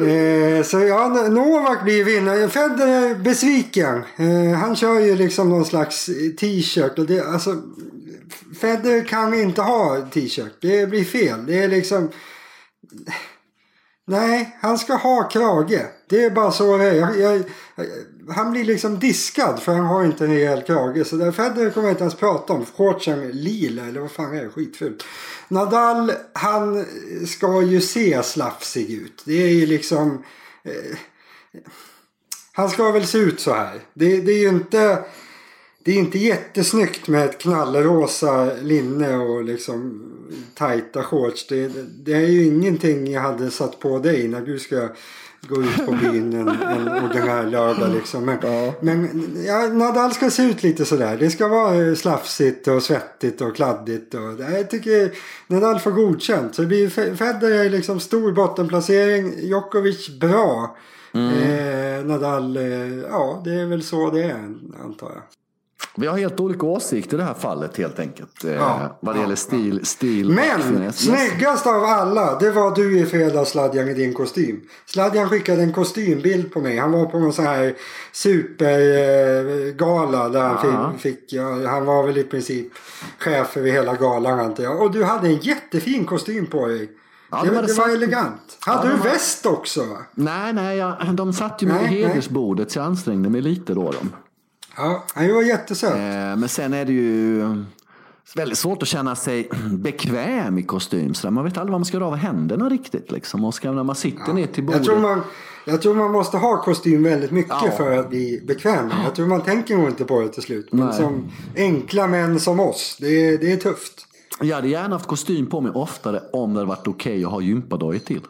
Eh, så ja, Novak blir vinnare. Federer är besviken. Eh, han kör ju liksom någon slags eh, t-shirt. Och det, alltså, Federer kan inte ha t-shirt. Det blir fel. Det är liksom... Nej, han ska ha krage. Det är bara så det är. Jag, jag, han blir liksom diskad för han har inte en rejäl krage. Så där Federer kommer jag inte ens prata om. Shortsen lila eller vad fan är det? Skitfult. Nadal, han ska ju se slafsig ut. Det är ju liksom... Eh, han ska väl se ut så här. Det, det är ju inte... Det är inte jättesnyggt med ett knallrosa linne och liksom tajta shorts. Det, det, är ju ingenting jag hade satt på dig när du ska gå ut på byn en, en ordinär lördag liksom. Men, ja. men ja, Nadal ska se ut lite sådär. Det ska vara slafsigt och svettigt och kladdigt. Och, jag tycker Nadal får godkänt. Så det blir Federer liksom stor bottenplacering. Djokovic bra. Mm. Eh, Nadal, eh, ja det är väl så det är antar jag. Vi har helt olika åsikter i det här fallet helt enkelt. Eh, ja, vad det ja, gäller stil. Ja. stil Men snyggast av alla, det var du i fredags Sladjan i din kostym. Sladjan skickade en kostymbild på mig. Han var på någon sån här supergala där han fick, fick han var väl i princip chef över hela galan antar jag. Och du hade en jättefin kostym på dig. Ja, det, det, var, var elegant. Hade ja, du väst också? Nej, nej, ja, de satt ju med nej, hedersbordet så jag ansträngde mig lite då. Dem. Ja, han var jättesöt. Eh, men sen är det ju väldigt svårt att känna sig bekväm i kostym. Så man vet aldrig var man ska rava händerna riktigt. Liksom. Och ska, när man sitter ja. ner till bordet. Jag tror, man, jag tror man måste ha kostym väldigt mycket ja. för att bli bekväm. Jag tror man tänker nog inte på det till slut. Men Nej. som enkla män som oss, det är, det är tufft. Jag hade gärna haft kostym på mig oftare om det hade varit okej okay att ha gympadojor till.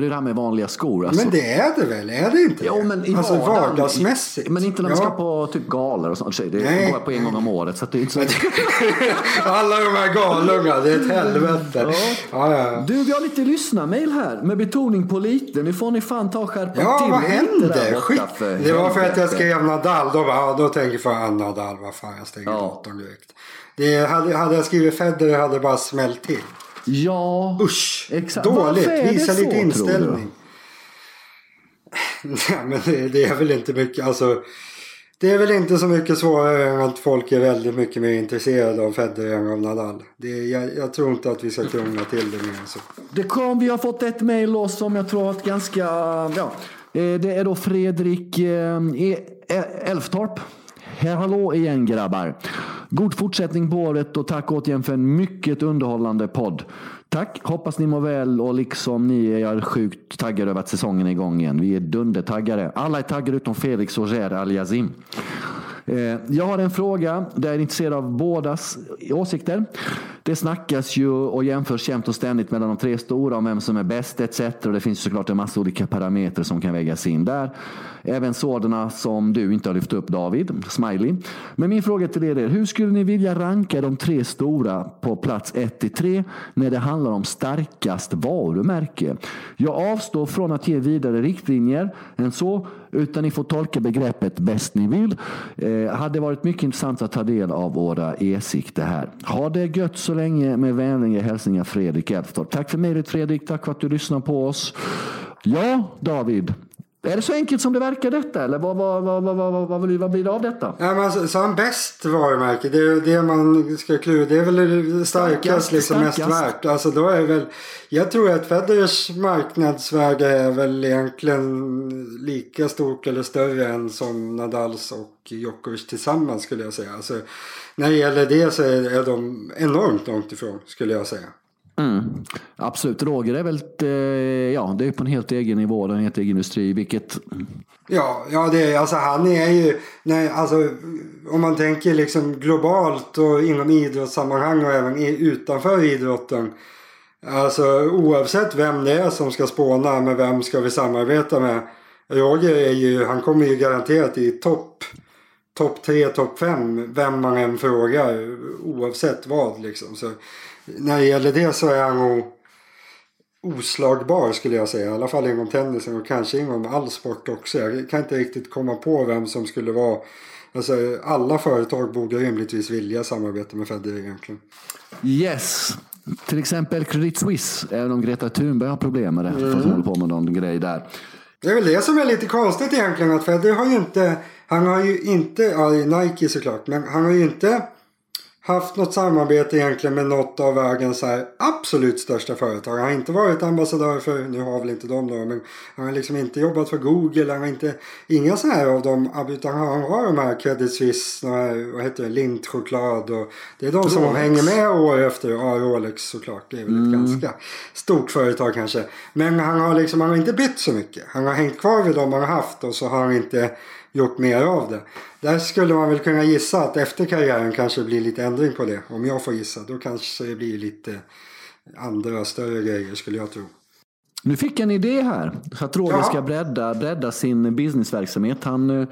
Det är det här med vanliga skor. Alltså. Men det är det väl? Är det inte jo, men i Alltså vardagsmässigt. Men inte när man ja. ska på typ galor och sånt. Det Nej. går på en gång om året. Så det är inte så... Alla de här galorna, det är ett helvete. Ja. Ja, ja. Du, vi har lite lyssnarmail här. Med betoning på lite. Nu får ni fan ta och skärpa ja, till vad hände? Skit. Det var för att jag skrev Nadal. Då, bara, ja, då tänker jag Nadal. Vad fan, jag stänger ja. datorn direkt. Det hade, hade jag skrivit Federer hade bara smällt till. Ja, Usch, exakt. dåligt. Visa lite så, inställning. Nej, men det, det, är väl inte mycket. Alltså, det är väl inte så mycket svårare än att folk är väldigt mycket mer intresserade av Federer än av Nadal. Det, jag, jag tror inte att vi ska krångla till det mer än så. Det kom, vi har fått ett mejl som jag tror att ganska... Ja, eh, det är då Fredrik eh, e- Elftorp. Hallå igen grabbar. God fortsättning på året och tack återigen för en mycket underhållande podd. Tack! Hoppas ni mår väl och liksom ni är jag sjukt taggade över att säsongen är igång igen. Vi är dundertaggade. Alla är taggade utom Felix och Ger Al-Yazim. Eh, jag har en fråga där jag är intresserad av bådas åsikter. Det snackas ju och jämförs jämt och ständigt mellan de tre stora om vem som är bäst etc. Det finns såklart en massa olika parametrar som kan vägas in där. Även sådana som du inte har lyft upp David, Smiley. Men min fråga till er är, hur skulle ni vilja ranka de tre stora på plats 1 till 3 när det handlar om starkast varumärke? Jag avstår från att ge vidare riktlinjer än så, utan ni får tolka begreppet bäst ni vill. Eh, hade varit mycket intressant att ta del av våra åsikter här. Ha det gött så länge med vänliga hälsningar Fredrik Elftorp. Tack för mejlet Fredrik, tack för att du lyssnar på oss. Ja, David. Är det så enkelt som det verkar detta? Eller vad, vad, vad, vad, vad, vad, vad blir det av detta? Ja, men alltså, så han bäst varumärke, det är det man ska klura. Det är väl det starkast, liksom starkast. mest värt. Alltså då är väl, jag tror att Federers marknadsvärde är väl egentligen lika stort eller större än som Nadals och Djokovic tillsammans skulle jag säga. Alltså, när det gäller det så är, är de enormt långt ifrån skulle jag säga. Mm, absolut. Roger är väl eh, ja, det är på en helt egen nivå, en helt egen industri. Vilket... Ja, ja det alltså han är ju, nej, alltså, om man tänker liksom globalt och inom idrottssammanhang och även utanför idrotten. Alltså oavsett vem det är som ska spåna med vem ska vi samarbeta med. Roger är ju, han kommer ju garanterat i topp topp tre, topp fem, vem man än frågar oavsett vad liksom. Så när det gäller det så är han nog oslagbar skulle jag säga. I alla fall inom tennisen och kanske inom all sport också. Jag kan inte riktigt komma på vem som skulle vara Alltså, alla företag borde rimligtvis vilja samarbeta med Federer egentligen. Yes. Till exempel Credit Suisse, även om Greta Thunberg har problem med det. Mm. För att hon håller på med någon grej där. Det är väl det som är lite konstigt egentligen. Att Federer har ju inte, han har ju inte, ja Nike såklart, men han har ju inte haft något samarbete egentligen med något av världens här absolut största företag. Han har inte varit ambassadör för, nu har väl inte de då, men han har liksom inte jobbat för Google. Han har inte, inga så här av dem, utan han har de här Credit Suisse, här, vad heter det, Lintchoklad och det är de som Rolex. hänger med år efter. Ja, Rolex såklart. Det är väl ett mm. ganska stort företag kanske. Men han har liksom, han har inte bytt så mycket. Han har hängt kvar vid dem han har haft och så har han inte gjort mer av det. Där skulle man väl kunna gissa att efter karriären kanske det blir lite ändring på det. Om jag får gissa. Då kanske det blir lite andra större grejer skulle jag tro. Nu fick jag en idé här. Att Roger ska bredda, bredda sin businessverksamhet. Han eh,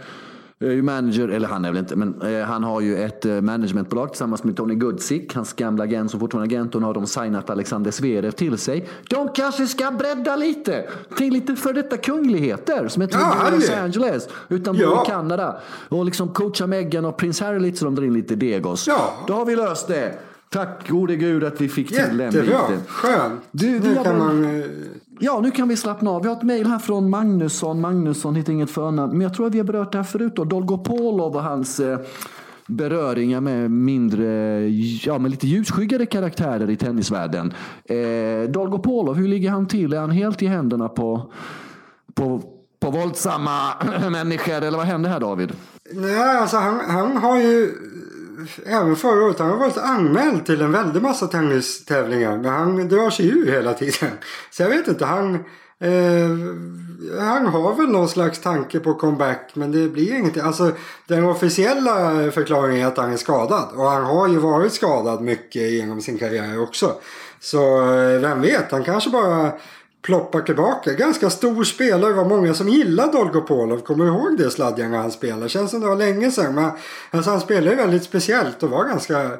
manager, eller han är väl inte, men eh, han har ju ett eh, managementbolag tillsammans med Tony Goodsick, hans gamla agent som fortfarande är agent. Och nu har de signat Alexander Zverev till sig. De kanske ska bredda lite till lite för detta kungligheter som inte ja, i Los Angeles utan bor ja. i Kanada. Och liksom coacha Meghan och prins Harry lite så de drar in lite Degos. Ja. Då har vi löst det. Tack gode gud att vi fick till Jättebra. den biten. Skönt. Du, nu kan man... Ja, nu kan vi slappna av. Vi har ett mejl här från Magnusson. Magnusson heter inget förnamn. Men jag tror att vi har berört det här förut. Då. Dolgopolov och hans eh, beröringar med mindre, ja med lite ljusskyggade karaktärer i tennisvärlden. Eh, Dolgopolov, hur ligger han till? Är han helt i händerna på, på, på våldsamma människor? Eller vad händer här David? Nej, alltså han, han har ju även förra året. Han har varit anmäld till en väldig massa tennistävlingar. Men han drar sig ur hela tiden. Så jag vet inte. Han, eh, han har väl någon slags tanke på comeback. Men det blir ingenting. Alltså den officiella förklaringen är att han är skadad. Och han har ju varit skadad mycket genom sin karriär också. Så eh, vem vet. Han kanske bara ploppar tillbaka. Ganska stor spelare. Det var många som gillade Dolgopolov. Kommer du ihåg det Sladjan han spelade? Känns som det var länge sedan. Men alltså, han spelade väldigt speciellt och var ganska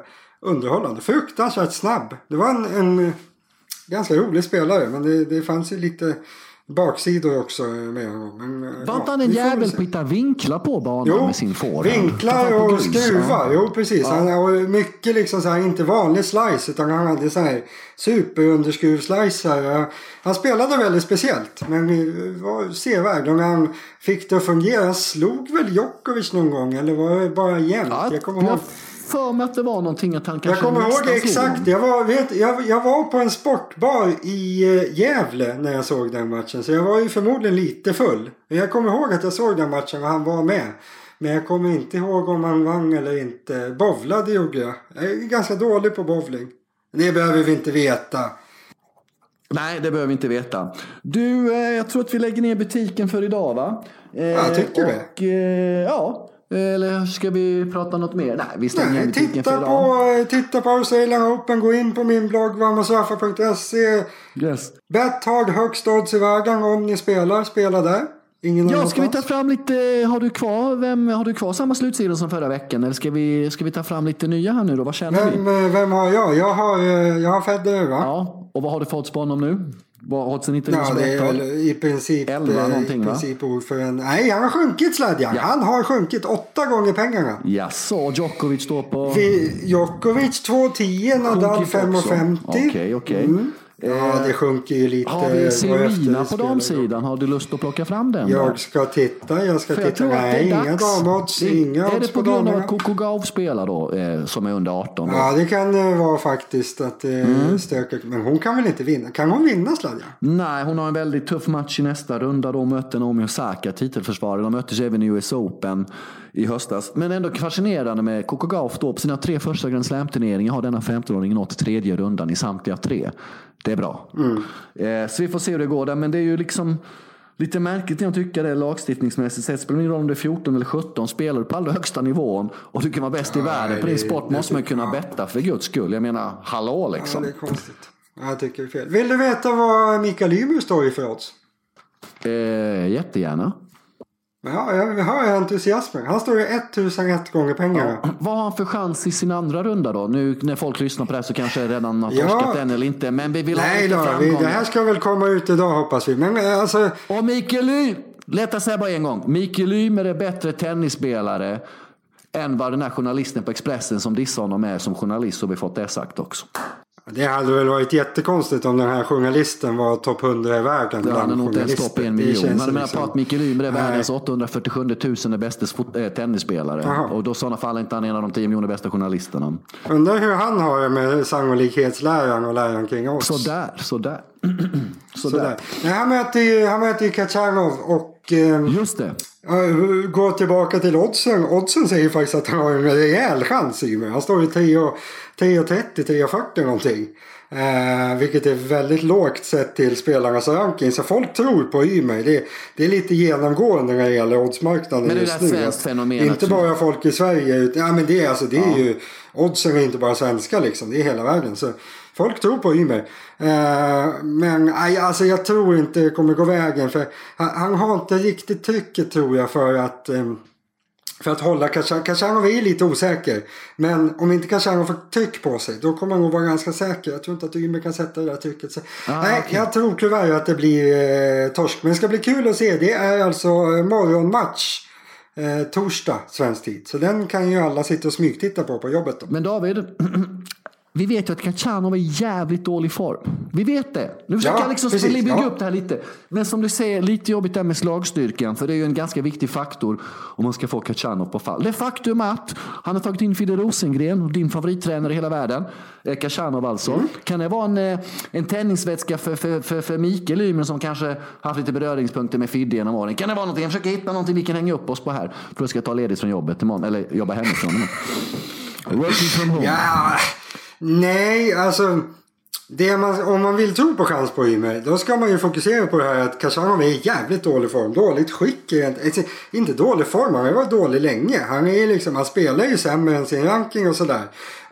underhållande. Fruktansvärt snabb. Det var en, en ganska rolig spelare. Men det, det fanns ju lite baksidor också med honom. Men, eh, var inte han en jävel på att hitta vinklar på banan jo, med sin forehand? vinklar och skruvar. Jo, precis. Ja. Han har mycket liksom så här, inte vanlig slice utan han hade så här superunderskruvslicer. Han spelade väldigt speciellt men var sevärd. Och när han fick det att fungera, han slog väl Djokovic någon gång eller var det bara jämnt? Ja, jag kommer ihåg för mig att det var någonting att han kanske Jag kommer ihåg det exakt. Jag var, vet, jag, jag var på en sportbar i eh, Gävle när jag såg den matchen. Så jag var ju förmodligen lite full. Jag kommer ihåg att jag såg den matchen och han var med. Men jag kommer inte ihåg om han vann eller inte. Bovlade gjorde jag. Jag är ganska dålig på bowling. Det behöver vi inte veta. Nej, det behöver vi inte veta. Du, eh, jag tror att vi lägger ner butiken för idag va? Eh, jag tycker och, det. Eh, ja, eller ska vi prata något mer? Nej, vi stänger Nej, butiken titta för idag. På, titta på Australian Open. Gå in på min blogg varmasraffa.se. Yes. Bet hard högst odds i världen om ni spelar. Spela där. Ingen ja, ska vi ta fram lite, har du kvar, vem, har du kvar samma slutsidor som förra veckan? Eller ska vi, ska vi ta fram lite nya här nu då? Vad känner vem, vi? Vem har jag? Jag har, eh, jag har Federer va? Ja, och vad har du fått spå honom nu? Vad oddsen inte ja, det är väl i princip, 11 eh, någonting i princip ord för en... Nej, han har sjunkit Sladjan. Ja. Han har sjunkit åtta gånger pengarna. Jaså, Djokovic står på? Vi, Djokovic 2,10, Nadal 5,50. Okej, okej. Okay, okay. mm. Ja, det sjunker ju lite. Har vi efter på damsidan? Har du lust att plocka fram den? då? Jag ska titta, jag ska För titta. Nej, inga Det- inga Är det på på grund av att Coco Gauff spelar då, eh, som är under 18? Då? Ja, det kan det vara faktiskt att det Mm. stökar. Men hon kan väl inte vinna? Kan hon vinna Sladja? Nej, hon har en väldigt tuff match i nästa runda. Då möter Naomi Osaka, titelförsvarare. De möttes även i US Open i höstas. Men ändå fascinerande med Coco Gauff då. På sina tre första Grand Slam-turneringar har denna 15-åring nått tredje rundan i samtliga tre. Det är bra. Eh, så vi får se hur det går där. Men det är ju liksom lite märkligt jag tycka det är lagstiftningsmässigt sett. Spelar ingen roll om det är 14 eller 17. Spelar du på allra högsta nivån och du kan vara bäst i världen på din det- sport det måste man tycker kunna betta för guds skull. Jag menar, hallå Ja, liksom. det är konstigt. Ja, Jag tycker det är fel. Vill du veta vad Mikael Ymer står i för odds? Eh, jättegärna. Ja, jag hör entusiasmen. Han står i 1001 gånger pengarna. Vad har han för chans i sin andra runda då? Nu när folk lyssnar på det här så kanske redan har Ja. torskat den eller inte. Men vi vill ha Nej lite då, vi, det här ska väl komma ut idag hoppas vi. Men eh, alltså, Och Mikael Ly, lätt att säga bara en gång. Mikael Ymer är bättre tennisspelare än vad den här journalisten på Expressen som dissar honom är som journalist. Så har vi fått det sagt också. Det hade väl varit jättekonstigt om den här journalisten var topp 100 i världen. Det hade bland nog inte ens på en miljon. känns Men jag menar liksom- på att Mikael Ymer är världens 847 000 bästa tennisspelare. Jaha. Och då i sådana fall är inte han en av de 10 miljoner bästa journalisterna. Undrar hur han har det med sannolikhetsläran och läran kring oss. Sådär, sådär. Sådär. sådär. Nej, han han möter ju Kachanov och eh, Just det. Ja, Gå tillbaka till oddsen. Oddsen säger faktiskt att han har en rejäl chans i mig. Han står i 10,30, 10,40 någonting. Eh, vilket är väldigt lågt sett till spelarnas ranking. Så folk tror på Ymer. Det, det är lite genomgående när det gäller oddsmarknaden Men det just nu. fenomen Inte bara folk i Sverige. Utan, ja, men det, är alltså, det är ju, oddsen är inte bara svenska liksom. Det är hela världen. Så folk tror på Ymer. Eh, men alltså, jag tror inte det kommer gå vägen. För han, han har inte riktigt trycket tror jag för att ehm, för att hålla. Kachanov är lite osäker. Men om inte Kachanov får tryck på sig då kommer han nog vara ganska säker. Jag tror inte att Ymer kan sätta det där trycket. Så, Ah, nej, okej. jag tror tyvärr att det blir eh, torsk. Men det ska bli kul att se. Det är alltså eh, morgonmatch. Eh, torsdag svensk tid. Så den kan ju alla sitta och smygtitta på på jobbet då. Men David, vi vet ju att Kachanov är i jävligt dålig form. Vi vet det. Nu försöker Ja, jag liksom precis, bygga ja. upp det här lite. Men som du säger, lite jobbigt där med slagstyrkan. För det är ju en ganska viktig faktor om man ska få Kachanov på fall. Det faktum att han har tagit in Fidde Rosengren, din favorittränare i hela världen. Eh, Kachanov alltså. Mm. Kan det vara en, eh, en tennisvätska för, för, för, för Mikael Ymer som kanske haft lite beröringspunkter med Fidde genom åren? Kan det vara någonting? Jag försöker hitta någonting vi kan hänga upp oss på här. För jag ska ta ledigt från jobbet imorgon. Eller jobba hemifrån imorgon. Working from home. Ja, nej, alltså. Det man, om man vill tro på chans på Ymer då ska man ju fokusera på det här att Kashanov är i jävligt dålig form. Dåligt skick. egentligen. Inte dålig form, han har varit dålig länge. Han, är liksom, han spelar ju sämre än sin ranking och sådär.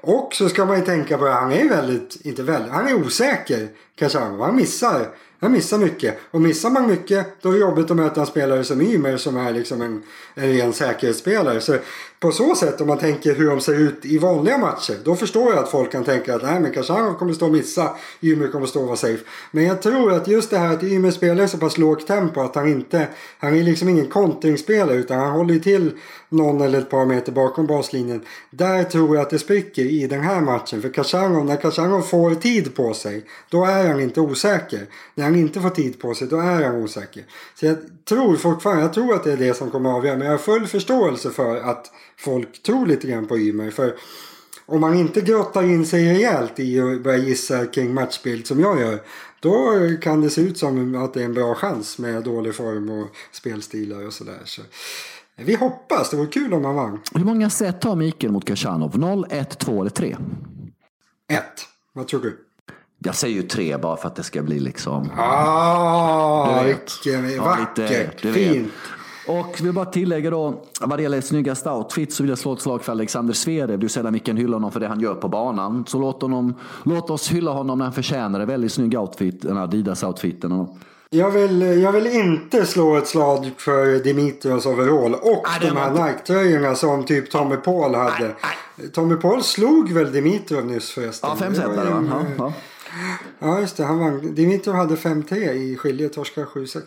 Och så ska man ju tänka på att han är väldigt, inte väldigt, han är osäker Kashanov. Han missar. Han missar mycket. Och missar man mycket då är det jobbigt att möta en spelare som Ymer som är liksom en, en ren säkerhetsspelare. Så på så sätt om man tänker hur de ser ut i vanliga matcher. Då förstår jag att folk kan tänka att nej men Kachanov kommer stå och missa. Ymer kommer stå och vara safe. Men jag tror att just det här att Ymer spelar i så pass lågt tempo att han inte. Han är liksom ingen kontringsspelare utan han håller ju till någon eller ett par meter bakom baslinjen. Där tror jag att det spricker i den här matchen. För Kachanov, när Kashanov får tid på sig då är han inte osäker. När han inte får tid på sig då är han osäker. Så jag tror fortfarande, jag tror att det är det som kommer att avgöra. Men jag har full förståelse för att folk tror lite grann på Ymer. För om man inte grottar in sig rejält i att börja gissa kring matchbild som jag gör. Då kan det se ut som att det är en bra chans med dålig form och spelstilar och sådär. Så vi hoppas, det vore kul om han vann. Hur många set har Mikael mot Kachanov? 0, 1, 2 eller 3? Ett. Vad tror du? Jag säger ju 3 bara för att det ska bli liksom... Ah, vilken Ja, vackert, fint. Och vill bara tillägga då, vad det gäller snyggaste outfit så vill jag slå ett slag för Alexander Zverev. Du sällan mycket hylla honom för det han gör på banan. Så låt, honom, låt oss hylla honom när han förtjänar det. Väldigt snygg outfit, den här Adidas-outfiten. Jag vill, jag vill inte slå ett slag för Dimitrios overall och det de här Nike-tröjorna som typ Tommy Paul hade. Tommy Paul slog väl Dimitrov nyss förresten? Ja, fem Det set var ju va? Ja, just det. Han vann. Dimitrov hade 5-3 i skilje, torskade 7-6.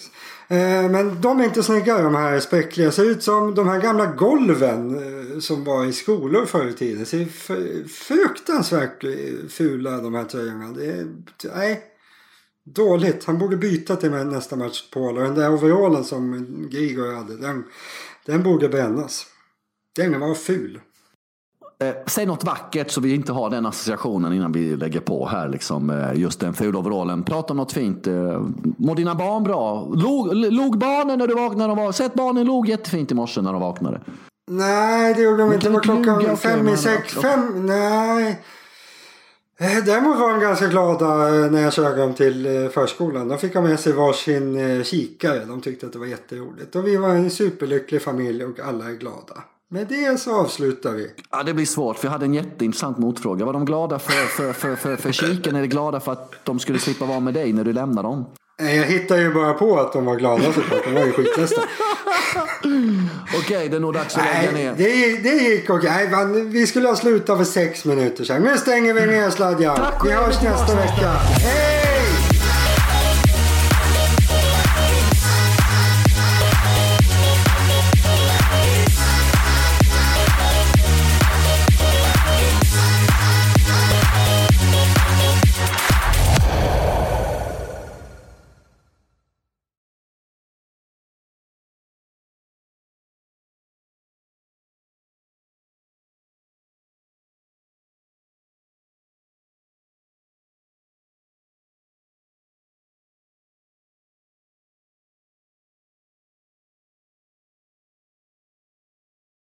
Eh, men de är inte snygga de här späckliga. Ser ut som de här gamla golven eh, som var i skolor förr i tiden. Ser fruktansvärt eh, fula de här tröjorna. Det är, nej, Dåligt. Han borde byta till nästa match Paul. Och den där overallen som Grigor hade. Den, den borde brännas. Den var ful. Eh, säg något vackert så vi inte har den associationen innan vi lägger på här. Liksom, eh, just den fula overallen. Prata om något fint. Eh, mår dina barn bra? Log, log barnen när du vaknade? Var, sett barnen log jättefint i morse när de vaknade. Nej, det gjorde de inte. Det var klockan fem i sex. Fem, nej. Eh, däremot var de ganska glada eh, när jag körde dem till eh, förskolan. De fick ha med sig varsin kikare. De tyckte att det var jätteroligt. Och vi var en superlycklig familj och alla är glada. Med det så avslutar vi. Ja, det blir svårt för jag hade en jätteintressant motfråga. Var de glada för, för, för, för, för kiken eller glada för att de skulle slippa vara med dig när du lämnar dem? Jag hittade ju bara på att de var glada såklart. De var ju skitledsna. Okej, okay, det är nog dags att lägga ner. Det, det gick okej. Okay. Vi skulle ha slutat för sex minuter sedan. Nu stänger vi ner sladjan. Vi hörs nästa vecka. Hej!